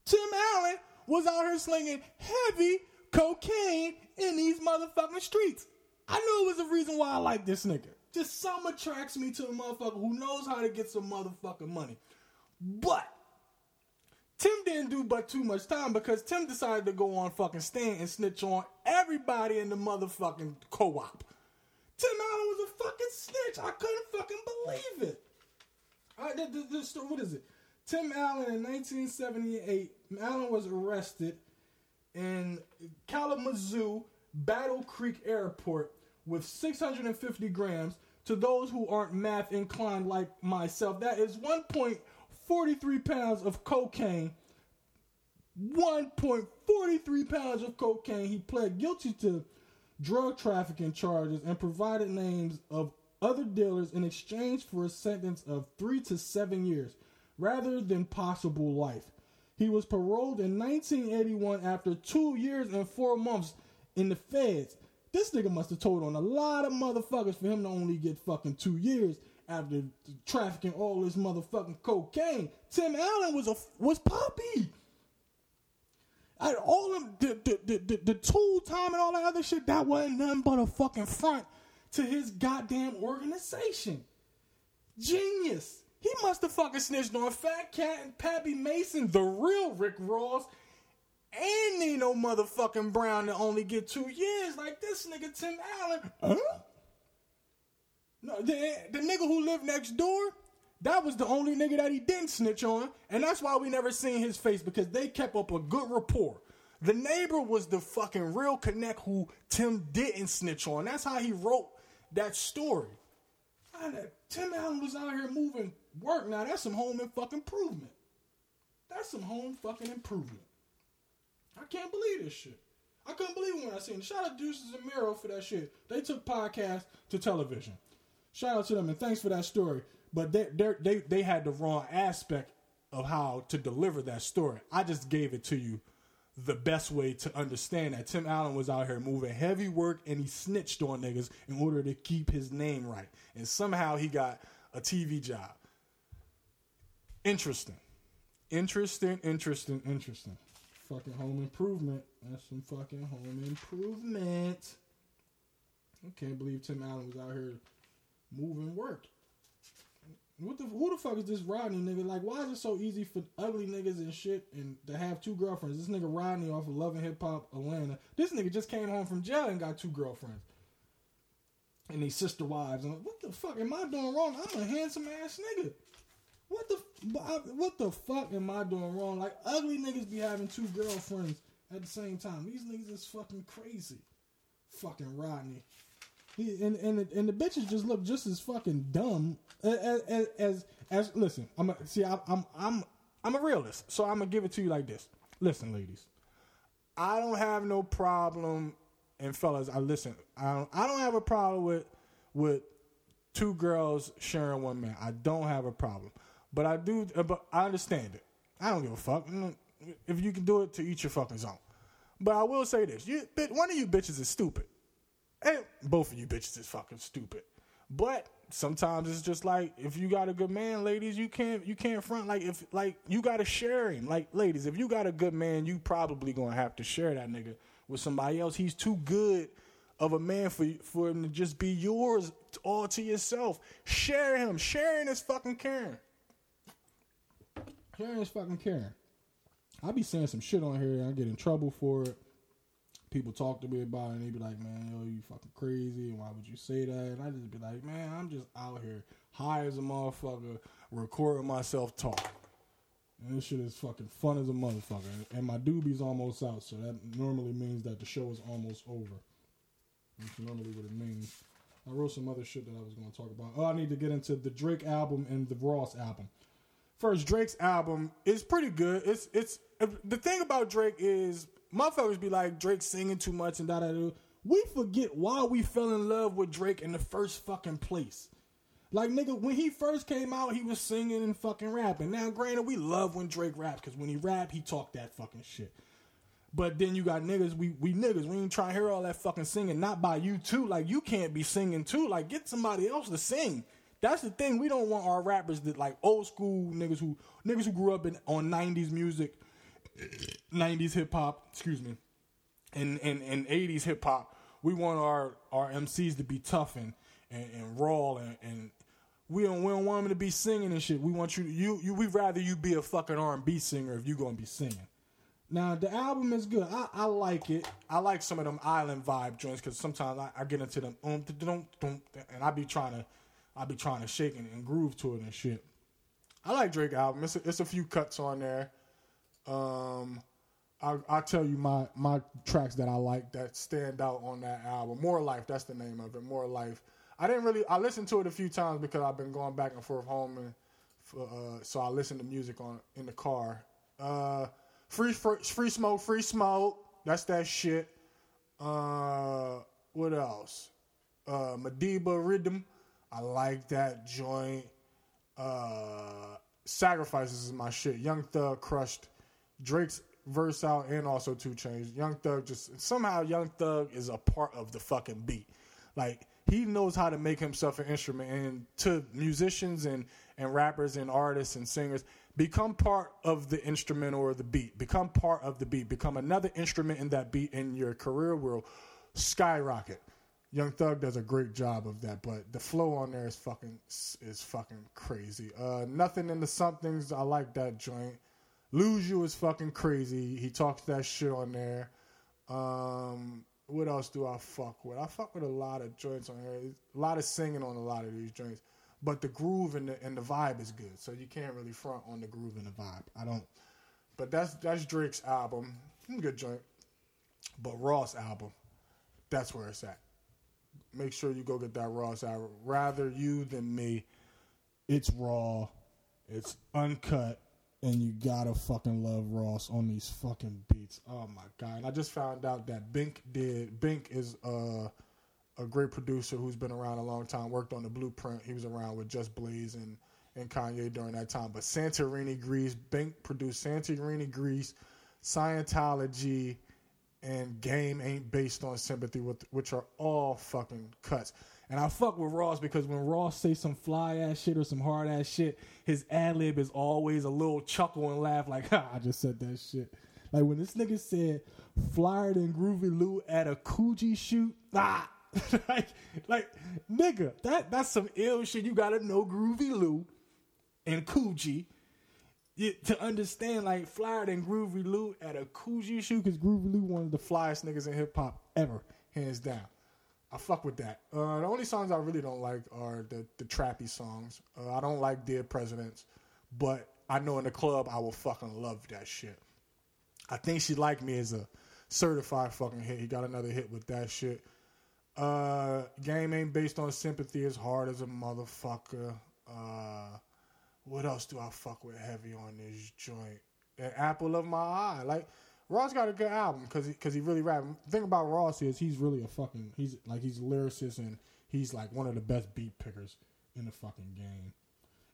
Tim Allen was out here slinging heavy cocaine in these motherfucking streets. I knew it was the reason why I liked this nigga. Just some attracts me to a motherfucker who knows how to get some motherfucking money. But Tim didn't do but too much time because Tim decided to go on fucking stand and snitch on everybody in the motherfucking co-op. Tim Allen was a fucking snitch. I couldn't fucking believe it. The, the, the what is it? Tim Allen in 1978. Allen was arrested in Kalamazoo Battle Creek Airport with 650 grams. To those who aren't math inclined like myself, that is 1.43 pounds of cocaine. 1.43 pounds of cocaine. He pled guilty to drug trafficking charges and provided names of other dealers in exchange for a sentence of three to seven years rather than possible life. He was paroled in 1981 after two years and four months in the feds. This nigga must have told on a lot of motherfuckers for him to only get fucking two years after trafficking all this motherfucking cocaine. Tim Allen was a was poppy. I, all the the, the the the tool time and all that other shit that wasn't nothing but a fucking front to his goddamn organization. Genius. He must have fucking snitched on Fat Cat and Pappy Mason, the real Rick Ross, and Nino motherfucking Brown to only get two years like this nigga Tim Allen. Huh? No, the, the nigga who lived next door, that was the only nigga that he didn't snitch on, and that's why we never seen his face because they kept up a good rapport. The neighbor was the fucking real connect who Tim didn't snitch on. That's how he wrote that story. Tim Allen was out here moving work. Now that's some home and fucking improvement. That's some home fucking improvement. I can't believe this shit. I couldn't believe it when I seen it. Shout out Desus and Mero for that shit. They took podcast to television. Shout out to them and thanks for that story. But they they they had the wrong aspect of how to deliver that story. I just gave it to you the best way to understand that Tim Allen was out here moving heavy work and he snitched on niggas in order to keep his name right. And somehow he got a TV job. Interesting. Interesting, interesting, interesting. Fucking home improvement. That's some fucking home improvement. I can't believe Tim Allen was out here moving work. What the who the fuck is this Rodney nigga? Like, why is it so easy for ugly niggas and shit and to have two girlfriends? This nigga Rodney off of Love and Hip Hop Atlanta. This nigga just came home from jail and got two girlfriends. And these sister wives. And what the fuck am I doing wrong? I'm a handsome ass nigga. What the what the fuck am I doing wrong? Like ugly niggas be having two girlfriends at the same time. These niggas is fucking crazy. Fucking Rodney. He, and and and the bitches just look just as fucking dumb as as as, as listen. I'm a, see. I, I'm I'm I'm a realist, so I'm gonna give it to you like this. Listen, ladies, I don't have no problem, and fellas, I listen. I don't I don't have a problem with with two girls sharing one man. I don't have a problem, but I do. uh, But I understand it. I don't give a fuck Mm, if you can do it to each your fucking zone. But I will say this: you, one of you bitches is stupid. And both of you bitches is fucking stupid. But sometimes it's just like if you got a good man, ladies, you can't you can't front like if like you gotta share him. Like ladies, if you got a good man, you probably gonna have to share that nigga with somebody else. He's too good of a man for for him to just be yours all to yourself. Share him. Sharing is fucking caring. Is fucking caring. I be saying some shit on here and I get in trouble for it people talk to me about it and they be like, man, yo, you fucking crazy. Why would you say that? And I just be like, man, I'm just out here high as a motherfucker, recording myself talk. And this shit is fucking fun as a motherfucker. And my doobie's almost out, so that normally means that the show is almost over. Normally what it means. I wrote some other shit that I was going to talk about. Oh, I need to get into the Drake album and the Ross album. First, Drake's album is pretty good. It's it's the thing about Drake is motherfuckers be like Drake singing too much and da da da. We forget why we fell in love with Drake in the first fucking place. Like nigga, when he first came out, he was singing and fucking rapping. Now, granted, we love when Drake raps because when he rap, he talk that fucking shit. But then you got niggas, we we niggas, we ain't trying to hear all that fucking singing. Not by you too. Like you can't be singing too. Like get somebody else to sing. That's the thing. We don't want our rappers that like old school niggas who niggas who grew up in on '90s music, '90s hip hop. Excuse me, and and and '80s hip hop. We want our our MCs to be tough and and, and raw and, and we don't we don't want them to be singing and shit. We want you you you. We'd rather you be a fucking R and B singer if you gonna be singing. Now the album is good. I, I like it. I like some of them island vibe joints because sometimes I, I get into them um, and I be trying to I be trying to shake and, and groove to it and shit. I like Drake album. It's a, it's a few cuts on there. Um, I I'll tell you my my tracks that I like that stand out on that album. More Life, that's the name of it. More Life. I didn't really. I listened to it a few times because I've been going back and forth home, and uh, so I listen to music on in the car. Uh, free, free free smoke, free smoke. That's that shit. Uh, what else? Uh, Madiba Riddim. I like that joint. Uh, Sacrifices is my shit. Young Thug crushed Drake's verse out and also 2 Chainz. Young Thug just somehow Young Thug is a part of the fucking beat. Like he knows how to make himself an instrument and to musicians and and rappers and artists and singers become part of the instrument or the beat become part of the beat become another instrument in that beat and your career will skyrocket young thug does a great job of that but the flow on there is fucking is fucking crazy uh nothing in the somethings i like that joint lose you is fucking crazy he talks that shit on there um what else do I fuck with? I fuck with a lot of joints on here. A lot of singing on a lot of these joints, but the groove and the and the vibe is good. So you can't really front on the groove and the vibe. I don't. But that's that's Drake's album. Good joint. But Ross album, that's where it's at. Make sure you go get that Ross album. Rather you than me. It's raw. It's uncut and you gotta fucking love Ross on these fucking beats. Oh my god! And I just found out that Bink did. Bink is uh, a great producer who's been around a long time. Worked on the Blueprint. He was around with Just Blaze and and Kanye during that time. But Santorini Greece, Bink produced Santorini Greece, Scientology, and Game ain't based on sympathy, with, which are all fucking cuts. And I fuck with Ross because when Ross say some fly ass shit or some hard ass shit, his ad lib is always a little chuckle and laugh like, ha, I just said that shit. Like when this nigga said flyer than Groovy Lew at a Coogi shoot, ah, like, like nigga, that that's some ill shit. You gotta know Groovy Lew and To understand like flyer than Groovy Lew at a Coogi shoot because Groovy Lew one of the flyest niggas in hip hop ever, hands down. I fuck with that. Uh, the only songs I really don't like are the the trappy songs. Uh, I don't like Dead Presidents, but I know in the club I will fucking love that shit. I think she liked me as a certified fucking hit. He got another hit with that shit. Uh, game ain't based on sympathy as hard as a motherfucker. Uh, what else do I fuck with heavy on this joint? An apple of my eye, like Ross got a good album because he, cause he really rap. The thing about Ross is he's really a fucking he's like he's a lyricist and he's like one of the best beat pickers in the fucking game.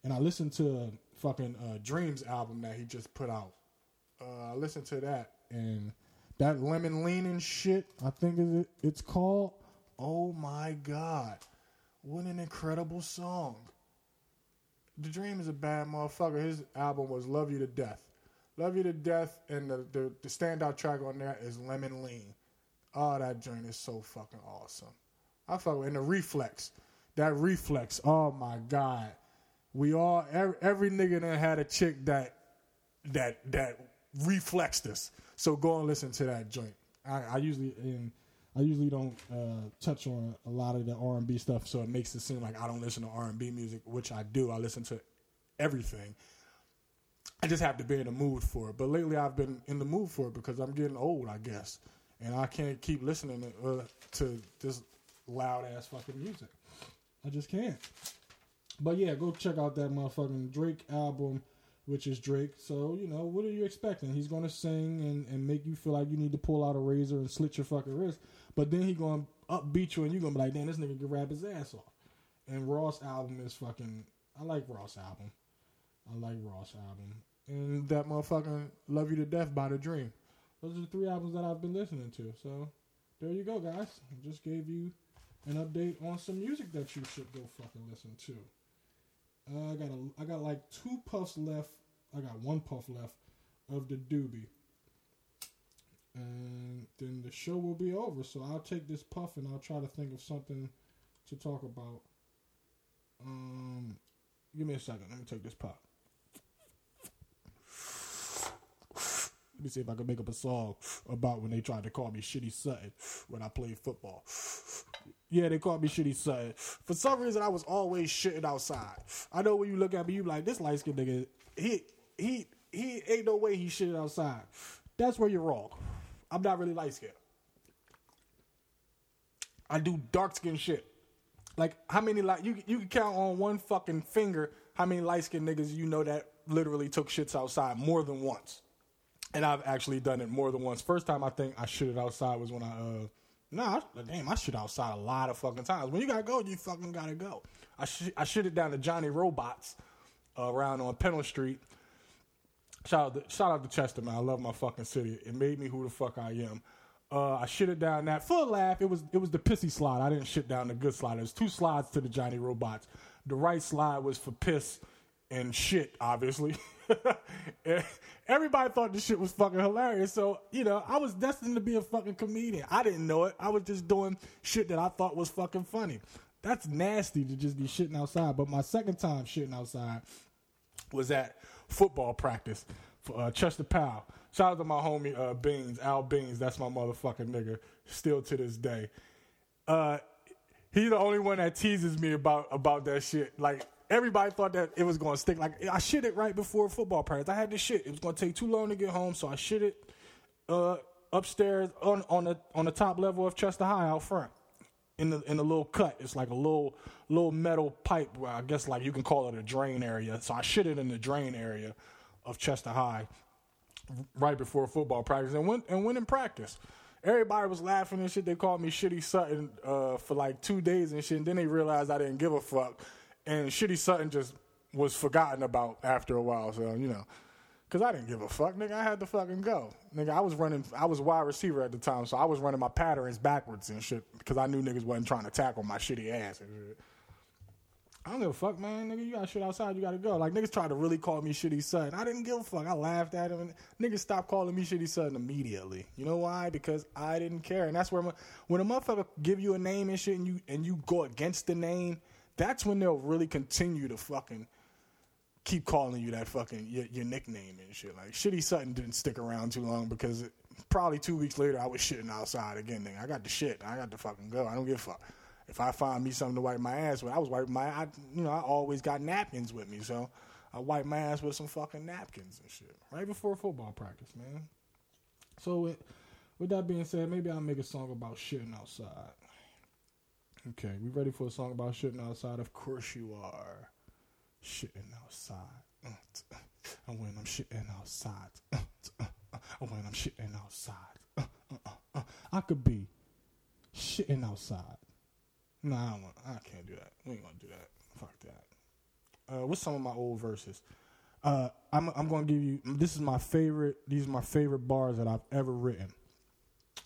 And I listened to fucking uh, Dreams album that he just put out. Uh, I listened to that and that lemon leaning shit. I think is it, it's called. Oh my god, what an incredible song! The Dream is a bad motherfucker. His album was Love You to Death. Love You to Death, and the, the, the standout track on there is Lemon Lean. Oh, that joint is so fucking awesome. I fuck with and the reflex. That reflex. Oh my god. We all every, every nigga that had a chick that that that reflexed us. So go and listen to that joint. I, I usually and I usually don't uh, touch on a lot of the R and B stuff, so it makes it seem like I don't listen to R and B music, which I do. I listen to everything. I just have to be in the mood for it. But lately, I've been in the mood for it because I'm getting old, I guess, and I can't keep listening to, uh, to this loud ass fucking music. I just can't. But yeah, go check out that motherfucking Drake album, which is Drake. So you know, what are you expecting? He's gonna sing and, and make you feel like you need to pull out a razor and slit your fucking wrist. But then he gonna upbeat you and you're gonna be like, damn, this nigga can rap his ass off. And Ross album is fucking. I like Ross album. I like Ross album and that motherfucking Love You to Death by The Dream. Those are the three albums that I've been listening to. So there you go, guys. I just gave you an update on some music that you should go fucking listen to. Uh, I got a, I got like two puffs left. I got one puff left of the doobie, and then the show will be over. So I'll take this puff and I'll try to think of something to talk about. Um, give me a second. Let me take this puff. Let me see if I can make up a song about when they tried to call me Shitty Sutton when I played football. Yeah, they called me Shitty Sutton. For some reason, I was always shitting outside. I know when you look at me, you like, this light skinned nigga, he, he, he ain't no way he shit outside. That's where you're wrong. I'm not really light skinned. I do dark skin shit. Like how many like you you can count on one fucking finger how many light skinned niggas you know that literally took shits outside more than once. And I've actually done it more than once. First time I think I shit it outside was when I uh nah damn I shit outside a lot of fucking times. When you gotta go, you fucking gotta go. I sh- I shit it down to Johnny Robots uh, around on Pennell Street. Shout out to, shout out to Chester, man. I love my fucking city. It made me who the fuck I am. Uh, I shit it down that full laugh. It was it was the pissy slide. I didn't shit down the good slide. There's two slides to the Johnny Robots. The right slide was for piss and shit, obviously. Everybody thought this shit was fucking hilarious. So, you know, I was destined to be a fucking comedian. I didn't know it. I was just doing shit that I thought was fucking funny. That's nasty to just be shitting outside. But my second time shitting outside was at football practice for uh, Chester Powell. Shout out to my homie uh, Beans, Al Beans. That's my motherfucking nigga. Still to this day. Uh, he's the only one that teases me about about that shit. Like everybody thought that it was gonna stick. Like I shit it right before football practice. I had to shit. It was gonna take too long to get home, so I shit it uh, upstairs on on the on the top level of Chester High out front. In the in the little cut, it's like a little little metal pipe. Where I guess like you can call it a drain area. So I shit it in the drain area of Chester High right before football practice and went and went in practice. Everybody was laughing and shit. They called me Shitty Sutton uh, for like two days and shit. And then they realized I didn't give a fuck. And Shitty Sutton just was forgotten about after a while. So, you know, because I didn't give a fuck, nigga. I had to fucking go. Nigga, I was running, I was wide receiver at the time. So I was running my patterns backwards and shit because I knew niggas wasn't trying to tackle my shitty ass and shit. I don't give a fuck, man. Nigga, you got shit outside, you gotta go. Like niggas tried to really call me shitty son. I didn't give a fuck. I laughed at him niggas stopped calling me shitty son immediately. You know why? Because I didn't care. And that's where my, when a motherfucker give you a name and shit and you and you go against the name, that's when they'll really continue to fucking keep calling you that fucking your, your nickname and shit. Like Shitty Sutton didn't stick around too long because it, probably two weeks later I was shitting outside again. Nigga. I got the shit. I got to fucking go. I don't give a fuck if I find me something to wipe my ass with, I was wiping my, I, you know, I always got napkins with me, so I wipe my ass with some fucking napkins and shit right before football practice, man. So with, with that being said, maybe I'll make a song about shitting outside. Okay, we ready for a song about shitting outside? Of course you are. Shitting outside. Uh, uh, and when I'm shitting outside. Uh, when I'm shitting outside. I could be shitting outside no, I don't. I can't do that. We ain't gonna do that. Fuck that. Uh, what's some of my old verses? Uh, I'm I'm gonna give you. This is my favorite. These are my favorite bars that I've ever written.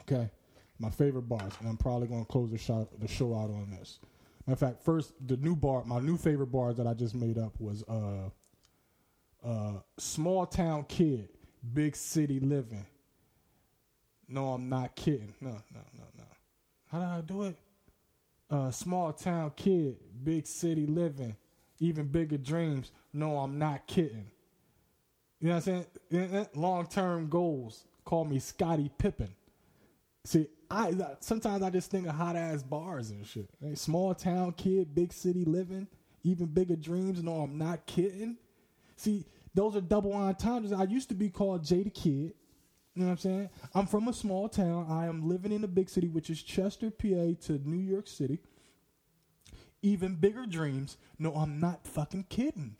Okay, my favorite bars, and I'm probably gonna close the show the show out on this. Matter of fact, first the new bar, my new favorite bars that I just made up was uh, uh, small town kid, big city living. No, I'm not kidding. No, no, no, no. How did I do it? uh, small town kid, big city living, even bigger dreams. No, I'm not kidding. You know what I'm saying? Long term goals. Call me Scottie Pippen. See, I sometimes I just think of hot ass bars and shit. Small town kid, big city living, even bigger dreams. No, I'm not kidding. See, those are double entendres. I used to be called Jay the Kid. You know what I'm saying? I'm from a small town. I am living in a big city, which is Chester, PA, to New York City. Even bigger dreams. No, I'm not fucking kidding.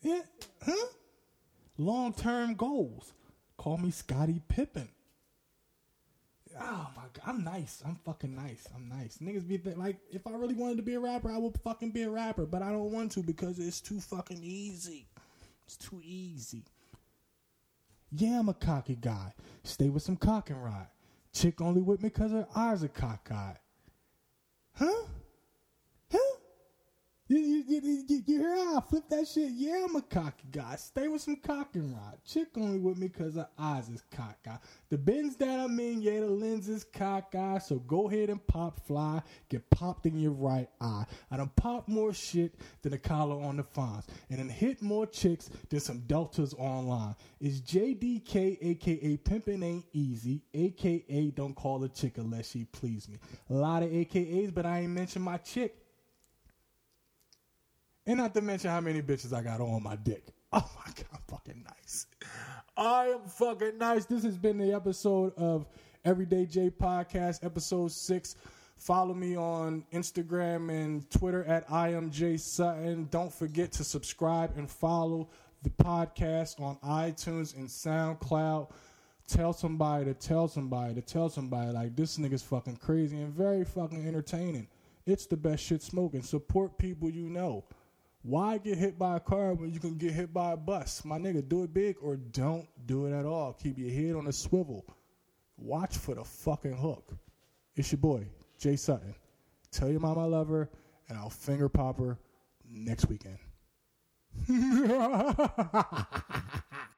Yeah, huh? Long term goals. Call me Scottie Pippen. Oh my god, I'm nice. I'm fucking nice. I'm nice. Niggas be th- like, if I really wanted to be a rapper, I would fucking be a rapper, but I don't want to because it's too fucking easy. It's too easy. Yeah, I'm a cocky guy. Stay with some cock and ride. Chick only with me because her eyes are cockeyed. Huh? Huh? You, you, you, you, hear how I flip that shit? Yeah, I'm a cocky guy. Stay with some cock and ride. Chick only with me because her eyes is cockeyed. The bins that I'm in, yeah, the lens is cockeyed, so go ahead and pop fly. Get popped in your right eye. I done pop more shit than a collar on the fines. And then hit more chicks than some deltas online. It's JDK, aka Pimpin' Ain't Easy, aka Don't Call a Chick Unless She Please Me. A lot of AKAs, but I ain't mention my chick. And not to mention how many bitches I got on my dick. Oh my god, I'm fucking nice. I am fucking nice. This has been the episode of Everyday Jay Podcast, episode six. Follow me on Instagram and Twitter at I am Jay Sutton. Don't forget to subscribe and follow the podcast on iTunes and SoundCloud. Tell somebody to tell somebody to tell somebody like this nigga's fucking crazy and very fucking entertaining. It's the best shit smoking. Support people you know. Why get hit by a car when you can get hit by a bus? My nigga, do it big or don't do it at all. Keep your head on a swivel. Watch for the fucking hook. It's your boy, Jay Sutton. Tell your mom I love her, and I'll finger pop her next weekend.